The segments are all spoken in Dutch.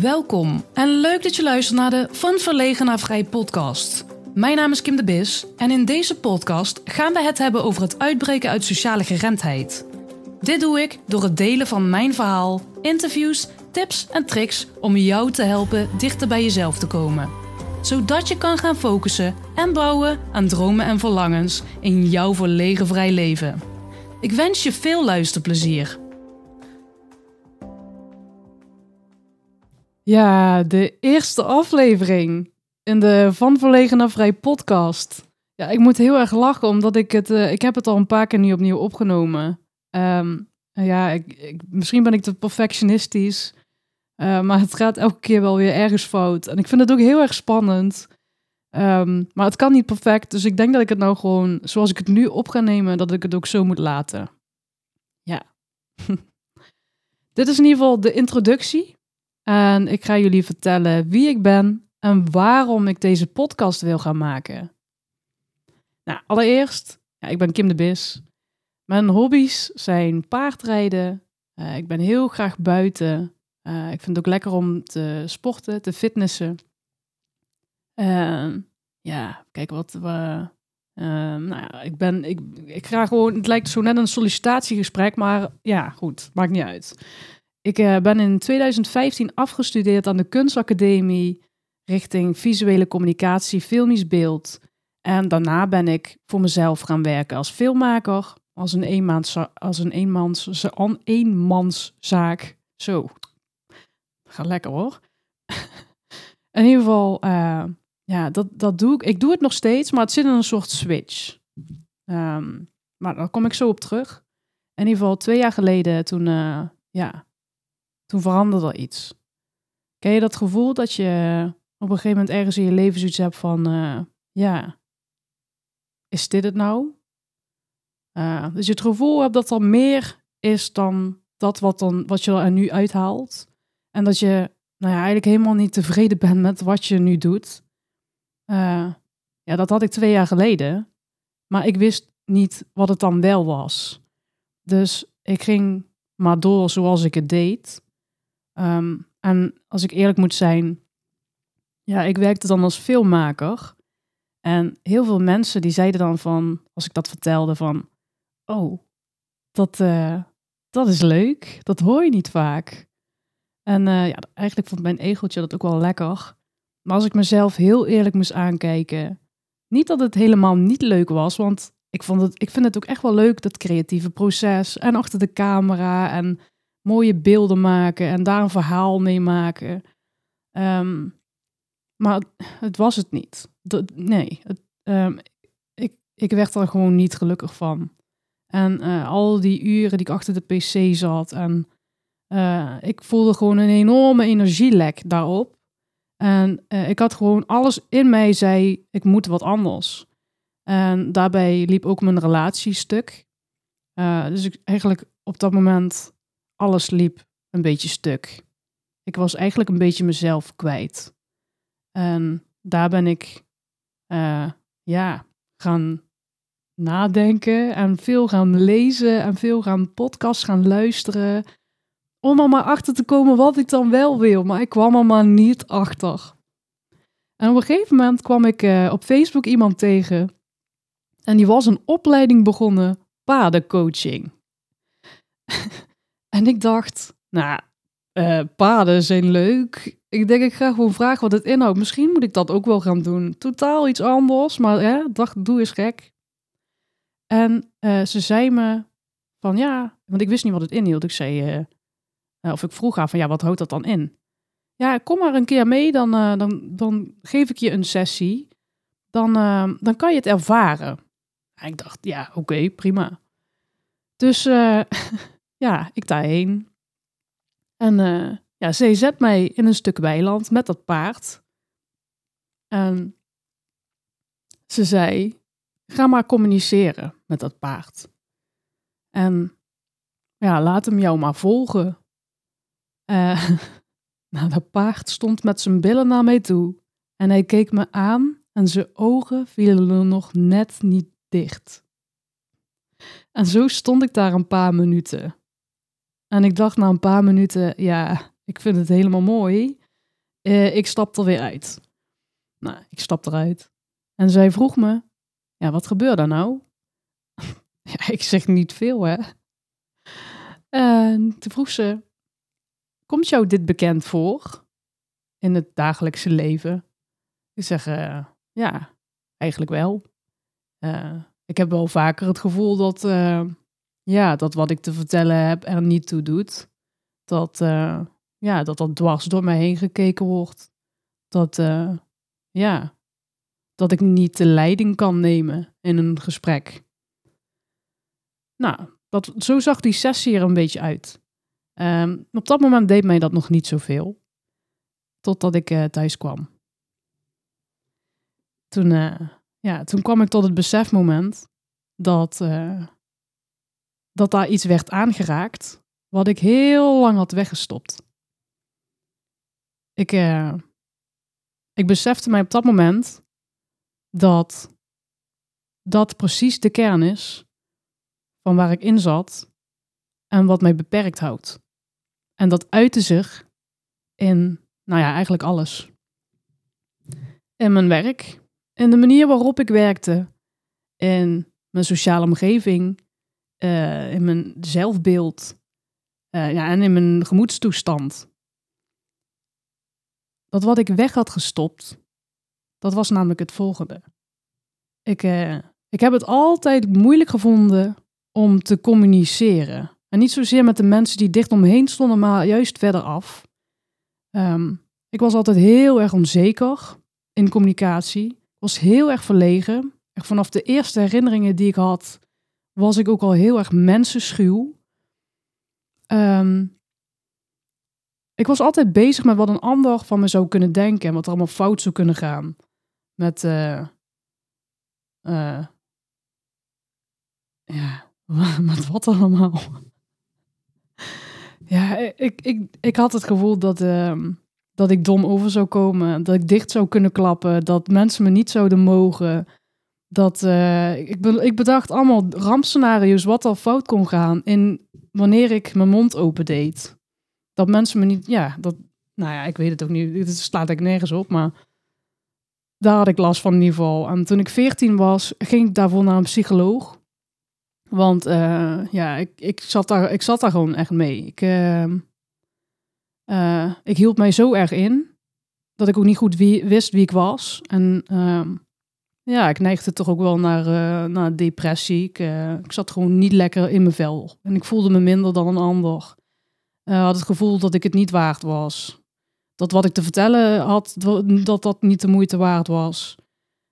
Welkom en leuk dat je luistert naar de Van Verlegen naar Vrij podcast. Mijn naam is Kim de Bis en in deze podcast gaan we het hebben over het uitbreken uit sociale geremdheid. Dit doe ik door het delen van mijn verhaal, interviews, tips en tricks om jou te helpen dichter bij jezelf te komen. Zodat je kan gaan focussen en bouwen aan dromen en verlangens in jouw verlegen vrij leven. Ik wens je veel luisterplezier. Ja, de eerste aflevering in de Van Verlegen naar Vrij podcast. Ja, ik moet heel erg lachen, omdat ik het... eh, ik heb het al een paar keer nu opnieuw opgenomen. Ehm, ja, ik- misschien ben ik te perfectionistisch. eh, maar het gaat elke keer wel weer ergens fout. En ik vind het ook heel erg spannend. Ehm, maar het kan niet perfect. Dus ik denk dat ik het nou gewoon, zoals ik het nu op ga nemen, dat ik het ook zo moet laten. Ja. Dit is in ieder geval de introductie. En ik ga jullie vertellen wie ik ben en waarom ik deze podcast wil gaan maken. Nou, allereerst, ja, ik ben Kim de Bis. Mijn hobby's zijn paardrijden. Eh, ik ben heel graag buiten. Eh, ik vind het ook lekker om te sporten, te fitnessen. En ja, kijk wat we. eh, nou ja, ik ben. Ik, ik ga gewoon. Het lijkt zo net een sollicitatiegesprek, maar ja, goed, maakt niet uit. Ik eh, ben in 2015 afgestudeerd aan de Kunstacademie richting visuele communicatie, filmisch beeld. En daarna ben ik voor mezelf gaan werken als filmmaker, als een, eenmans, als een eenmans, een eenmanszaak. Zo, gaat lekker hoor. in ieder geval, eh, ja, dat, dat doe ik. Ik doe het nog steeds, maar het zit in een soort switch. Ehm, maar daar kom ik zo op terug. In ieder geval, twee jaar geleden, toen, eh, ja, toen veranderde er iets. Ken je dat gevoel dat je op een gegeven moment ergens in je leven zoiets hebt van, eh, ja, is dit het nou? Uh, dus je het gevoel hebt dat er meer is dan dat wat, dan, wat je er nu uithaalt. En dat je nou ja, eigenlijk helemaal niet tevreden bent met wat je nu doet. Uh, ja, dat had ik twee jaar geleden. Maar ik wist niet wat het dan wel was. Dus ik ging maar door zoals ik het deed. Um, en als ik eerlijk moet zijn, ja, ik werkte dan als filmmaker. En heel veel mensen die zeiden dan van, als ik dat vertelde, van, oh, dat, uh, dat is leuk, dat hoor je niet vaak. En uh, ja, eigenlijk vond mijn egeltje dat ook wel lekker. Maar als ik mezelf heel eerlijk moest aankijken, niet dat het helemaal niet leuk was, want ik, vond het, ik vind het ook echt wel leuk, dat creatieve proces en achter de camera en mooie beelden maken en daar een verhaal mee maken. Um, maar het was het niet. Nee, het, um, ik, ik werd er gewoon niet gelukkig van. En uh, al die uren die ik achter de pc zat en uh, ik voelde gewoon een enorme energielek daarop. En uh, ik had gewoon alles in mij zei, ik moet wat anders. En daarbij liep ook mijn relatie stuk. Dus ik eigenlijk op dat moment alles liep een beetje stuk. Ik was eigenlijk een beetje mezelf kwijt. En daar ben ik, uh, ja, gaan nadenken en veel gaan lezen en veel gaan podcasts gaan luisteren. Om er maar achter te komen wat ik dan wel wil. Maar ik kwam er maar niet achter. En op een gegeven moment kwam ik uh, op Facebook iemand tegen. En die was een opleiding begonnen, paardencoaching. en ik dacht, nou, uh, paarden zijn leuk. Ik denk, ik ga gewoon vragen wat het inhoudt. Misschien moet ik dat ook wel gaan doen. Totaal iets anders, maar ja, dacht, doe eens gek. En uh, ze zei me van ja, want ik wist niet wat het inhield. Ik zei, uh, of ik vroeg haar van ja, wat houdt dat dan in? Ja, kom maar een keer mee, dan, dan, dan geef ik je een sessie. Dan, dan kan je het ervaren. En ik dacht, ja, oké, prima. Dus ja, ik daarheen. En uh, ja, zij zet mij in een stuk weiland met dat paard. En ze zei, ga maar communiceren met dat paard. En ja, laat hem jou maar volgen. Uh, nou, dat paard stond met zijn billen naar mij toe. En hij keek me aan en zijn ogen vielen nog net niet dicht. En zo stond ik daar een paar minuten. En ik dacht na een paar minuten, ja, ik vind het helemaal mooi. Eh, ik stap er weer uit. Nou, ik stap eruit. En zij vroeg me, ja, wat gebeurt er nou? ja, ik zeg niet veel, hè. En toen vroeg ze, komt jou dit bekend voor in het dagelijkse leven? Ik zeg, eh, ja, eigenlijk wel. Uh, ik heb wel vaker het gevoel dat, ja, dat wat ik te vertellen heb er niet toe doet. Dat, ja, dat dat dwars door mij heen gekeken wordt. Dat, ja, dat ik niet de leiding kan nemen in een gesprek. Nou, dat, zo zag die sessie er een beetje uit. Um, op dat moment deed mij dat nog niet zoveel. Totdat ik uh, thuis kwam. Toen, ja, toen kwam ik tot het besefmoment dat, dat daar iets werd aangeraakt wat ik heel lang had weggestopt. Ik, ik besefte mij op dat moment dat dat precies de kern is van waar ik in zat en wat mij beperkt houdt. En dat uitte zich in, nou ja, eigenlijk alles. In mijn werk, in de manier waarop ik werkte, in mijn sociale omgeving, uh, in mijn zelfbeeld uh, ja, en in mijn gemoedstoestand. Dat wat ik weg had gestopt, dat was namelijk het volgende. Ik, uh, ik heb het altijd moeilijk gevonden om te communiceren. En niet zozeer met de mensen die dicht omheen stonden, maar juist verder af. Um, ik was altijd heel erg onzeker in communicatie. Ik was heel erg verlegen. Vanaf de eerste herinneringen die ik had, was ik ook al heel erg mensenschuw. Um, ik was altijd bezig met wat een ander van me zou kunnen denken en wat er allemaal fout zou kunnen gaan. Met, uh, uh, ja, wat allemaal? ja, ik, ik, ik had het gevoel dat, uh, dat ik dom over zou komen. Dat ik dicht zou kunnen klappen. Dat mensen me niet zouden mogen. Dat, uh, ik, ik bedacht allemaal rampscenario's wat al fout kon gaan. In wanneer ik mijn mond open deed. Dat mensen me niet, ja, dat, nou ja, ik weet het ook niet. Het slaat ik nergens op, maar daar had ik last van in ieder geval. En toen ik 14 was, ging ik daarvoor naar een psycholoog. Want uh, ja, ik, ik, zat daar, ik zat daar gewoon echt mee. Ik, uh, ik hield mij zo erg in dat ik ook niet goed wist wie ik was. En ehm, ja, ik neigde toch ook wel naar, naar depressie. Ik, ik zat gewoon niet lekker in mijn vel. En ik voelde me minder dan een ander. had het gevoel dat ik het niet waard was. Dat wat ik te vertellen had, dat dat niet de moeite waard was.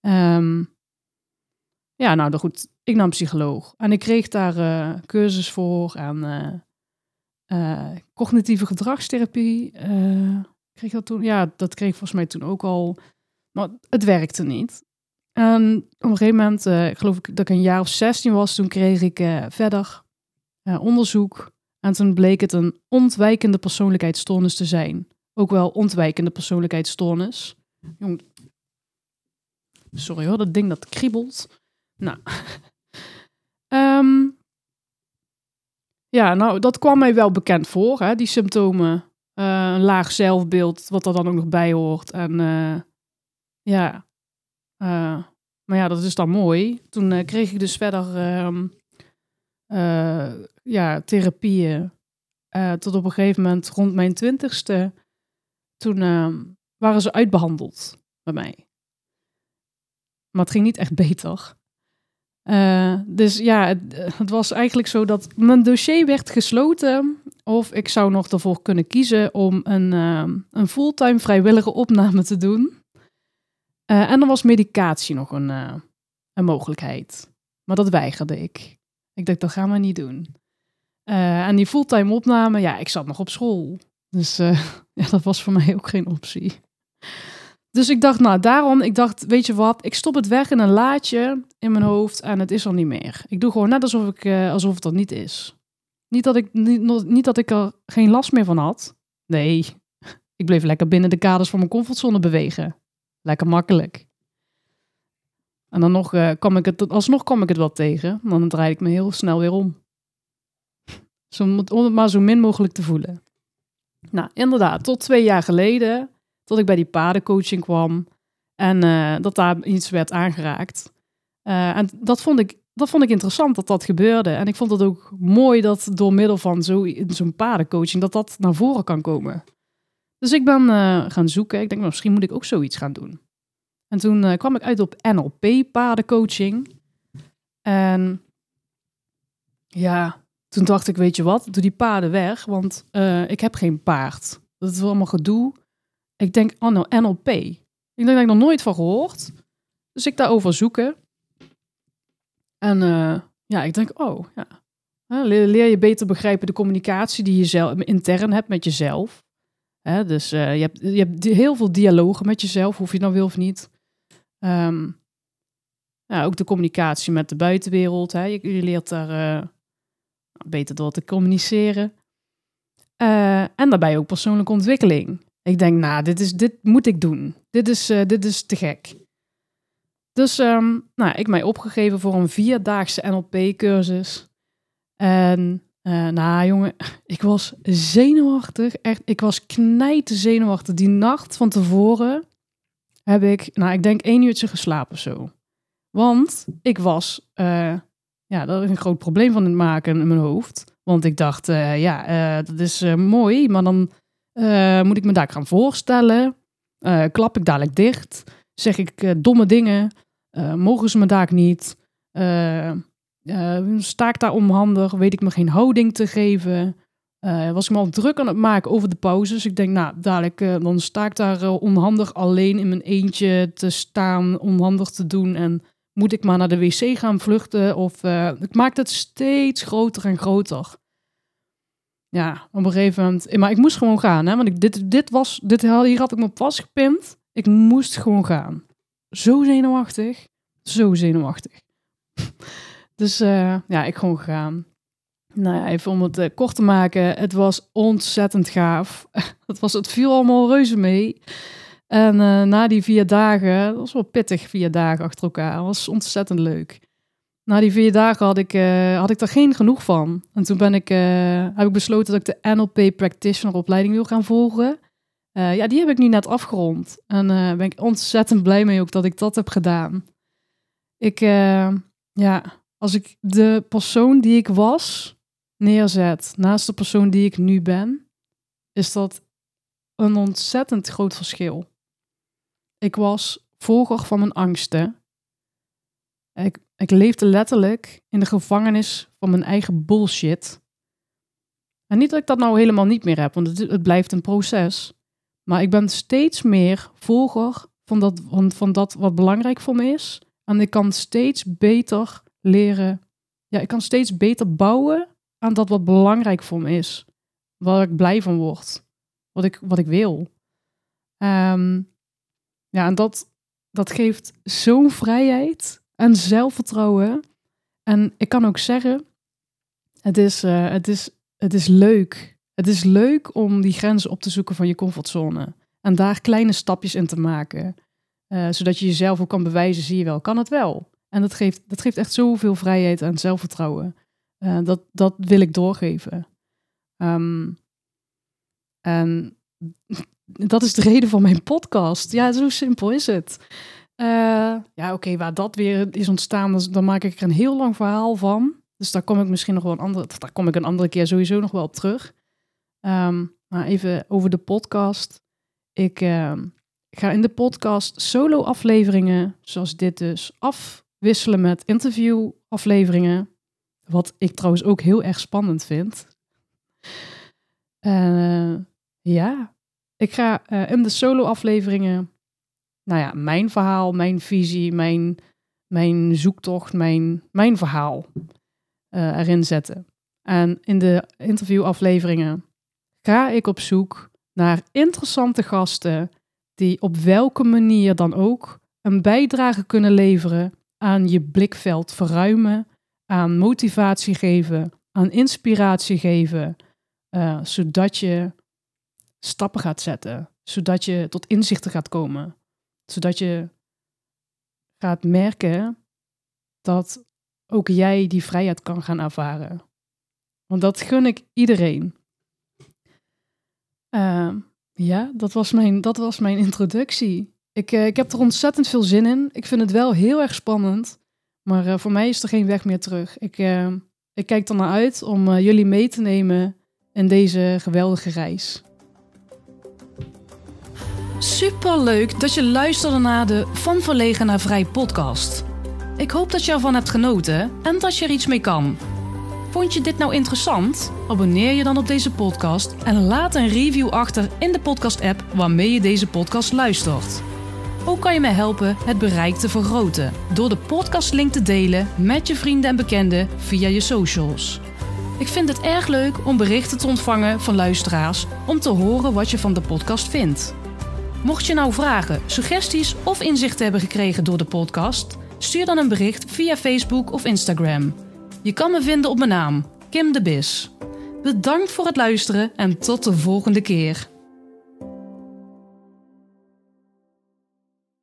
Um, ja, nou goed, ik nam psycholoog. En ik kreeg daar cursus voor en cognitieve gedragstherapie. kreeg dat toen? Ja, dat kreeg volgens mij toen ook al. Maar het werkte niet. En op een gegeven moment, ik geloof ik dat ik een jaar of 16 was, toen kreeg ik verder onderzoek. En toen bleek het een ontwijkende persoonlijkheidsstoornis te zijn. Ook wel ontwijkende persoonlijkheidsstoornis. Jong... Sorry hoor, dat ding dat kriebelt. Nou, um, ja, nou, dat kwam mij wel bekend voor, hè, die symptomen. Uh, een laag zelfbeeld, wat er dan ook nog bij hoort. En uh, ja, uh, maar ja, dat is dan mooi. Toen kreeg ik dus verder um, ja, therapieën. tot op een gegeven moment, rond mijn twintigste, toen ehm, waren ze uitbehandeld bij mij. Maar het ging niet echt beter. Dus ja, het, het, was eigenlijk zo dat mijn dossier werd gesloten. Of ik zou nog ervoor kunnen kiezen om een, uh, een fulltime vrijwillige opname te doen. Uh, en dan was medicatie nog een, een mogelijkheid. Maar dat weigerde ik. Ik dacht, dat gaan we niet doen. en die fulltime opname, ja, ik zat nog op school. Dus ja, dat was voor mij ook geen optie. Dus ik dacht, nou daarom, ik dacht, weet je wat, ik stop het weg in een laadje in mijn hoofd en het is er niet meer. Ik doe gewoon net alsof, ik, alsof het er niet is. Niet dat, ik, niet, niet dat ik er geen last meer van had. Nee, ik bleef lekker binnen de kaders van mijn comfortzone bewegen. Lekker makkelijk. En dan nog, uh, kwam ik het, alsnog kwam ik het wel tegen. Dan draai ik me heel snel weer om. Zo, om het maar zo min mogelijk te voelen. Nou, inderdaad, tot twee jaar geleden, tot ik bij die paardencoaching kwam en eh, dat daar iets werd aangeraakt. Eh, en dat vond, ik, dat vond ik interessant dat dat gebeurde. En ik vond het ook mooi dat door middel van zo'n paardencoaching dat dat naar voren kan komen. Dus ik ben eh, gaan zoeken. Ik denk, nou, misschien moet ik ook zoiets gaan doen. En toen kwam ik uit op NLP paardencoaching. En ja, toen dacht ik, weet je wat, doe die paarden weg, want uh, ik heb geen paard. Dat is allemaal gedoe. Ik denk, oh nou, NLP. Ik denk dat ik nog nooit van gehoord. Dus ik daarover zoeken. En ja, ik denk, oh ja. Leer, leer, je beter begrijpen de communicatie die je zelf, intern hebt met jezelf. Hè, dus uh, je, hebt, je hebt heel veel dialogen met jezelf, of je nou wil of niet. Ja, ook de communicatie met de buitenwereld. Hè. Je, leert daar uh, beter door te communiceren. Uh, en daarbij ook persoonlijke ontwikkeling. Ik denk, nou, dit, is, dit moet ik doen. Dit is, dit is te gek. Dus um, nou, ik mij opgegeven voor een vierdaagse NLP-cursus. En uh, nou, jongen, ik was zenuwachtig. Echt, ik was knijten zenuwachtig. Die nacht van tevoren heb ik, nou, ik denk één uurtje geslapen zo. Want ik was uh, ja, dat is een groot probleem van het maken in mijn hoofd. Want ik dacht, uh, ja, dat is mooi, maar dan moet ik me daar gaan voorstellen. klap ik dadelijk dicht? Zeg ik domme dingen? mogen ze me daar niet? Sta ik daar onhandig? Weet ik me geen houding te geven? was ik me al druk aan het maken over de pauzes. Ik denk, nou, dadelijk dan sta ik daar onhandig alleen in mijn eentje te staan, onhandig te doen en moet ik maar naar de wc gaan vluchten? Of uh, ik maak het steeds groter en groter. Ja, op een gegeven moment. Maar ik moest gewoon gaan, hè? Want ik, dit, dit was, dit, hier had ik me op vastgepind. Ik moest gewoon gaan. Zo zenuwachtig. Zo zenuwachtig. dus uh, ja, ik gewoon gegaan. Nou ja, even om het uh, kort te maken. Het was ontzettend gaaf. het, was, het viel allemaal reuze mee. En uh, na die vier dagen, dat was wel pittig, vier dagen achter elkaar. Dat was ontzettend leuk. Na die vier dagen had ik, had ik er geen genoeg van. En toen ben ik, heb ik besloten dat ik de NLP Practitioner opleiding wil gaan volgen. ja, die heb ik nu net afgerond. En ben ik ontzettend blij mee ook dat ik dat heb gedaan. Ik, ja, als ik de persoon die ik was neerzet naast de persoon die ik nu ben, is dat een ontzettend groot verschil. Ik was volger van mijn angsten. Ik, ik leefde letterlijk in de gevangenis van mijn eigen bullshit. En niet dat ik dat nou helemaal niet meer heb, want het, het blijft een proces. Maar ik ben steeds meer volger van dat, van, van dat wat belangrijk voor me is. En ik kan steeds beter leren. Ja, ik kan steeds beter bouwen aan dat wat belangrijk voor me is. Waar ik blij van word. Wat ik, wat ik wil. Um, ja, en dat, dat geeft zo'n vrijheid en zelfvertrouwen. En ik kan ook zeggen, het is, uh, het, is, het is leuk. Het is leuk om die grenzen op te zoeken van je comfortzone. En daar kleine stapjes in te maken. Uh, zodat je jezelf ook kan bewijzen, zie je wel, kan het wel. En dat geeft, dat geeft echt zoveel vrijheid en zelfvertrouwen. Uh, dat, dat wil ik doorgeven. Um, en dat is de reden van mijn podcast. Ja, zo simpel is het. Uh, ja, oké, waar dat weer is ontstaan, dan maak ik er een heel lang verhaal van. Dus daar kom ik misschien nog wel een andere, daar kom ik een andere keer sowieso nog wel op terug. Um, maar even over de podcast. Ik uh, ga in de podcast solo afleveringen, zoals dit dus, afwisselen met interview afleveringen. Wat ik trouwens ook heel erg spannend vind. Uh, ja, ik ga uh, in de solo-afleveringen, nou ja, mijn verhaal, mijn visie, mijn, mijn zoektocht, mijn, mijn verhaal uh, erin zetten. En in de interviewafleveringen ga ik op zoek naar interessante gasten die op welke manier dan ook een bijdrage kunnen leveren aan je blikveld verruimen, aan motivatie geven, aan inspiratie geven, uh, zodat je stappen gaat zetten, zodat je tot inzichten gaat komen, zodat je gaat merken dat ook jij die vrijheid kan gaan ervaren. Want dat gun ik iedereen. Uh, ja, dat was mijn, dat was mijn introductie. Ik, uh, ik heb er ontzettend veel zin in. Ik vind het wel heel erg spannend. Maar uh, voor mij is er geen weg meer terug. Ik, ik kijk er naar uit om jullie mee te nemen in deze geweldige reis. Super leuk dat je luisterde naar de Van Verlegen naar Vrij podcast. Ik hoop dat je ervan hebt genoten en dat je er iets mee kan. Vond je dit nou interessant? Abonneer je dan op deze podcast en laat een review achter in de podcast-app waarmee je deze podcast luistert. Ook kan je mij helpen het bereik te vergroten door de podcastlink te delen met je vrienden en bekenden via je socials. Ik vind het erg leuk om berichten te ontvangen van luisteraars om te horen wat je van de podcast vindt. Mocht je nou vragen, suggesties of inzichten hebben gekregen door de podcast, stuur dan een bericht via Facebook of Instagram. Je kan me vinden op mijn naam, Kim de Bis. Bedankt voor het luisteren en tot de volgende keer.